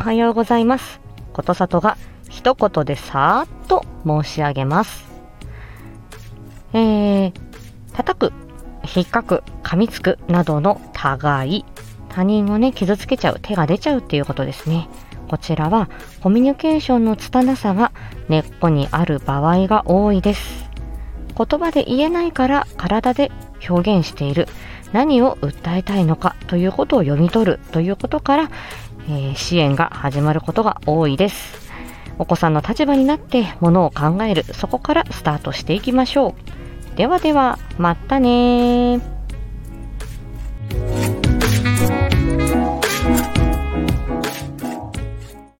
はようございます。ことさとが一言でさーっと申し上げます。えー、叩く引っかく噛みつくなどの互い他人をね傷つけちゃう手が出ちゃうっていうことですね。こちらはコミュニケーションの拙さが根っこにある場合が多いです。言葉で言えないから体で表現している。何を訴えたいのかということを読み取るということから、えー、支援が始まることが多いです。お子さんの立場になってものを考える。そこからスタートしていきましょう。ではではまたね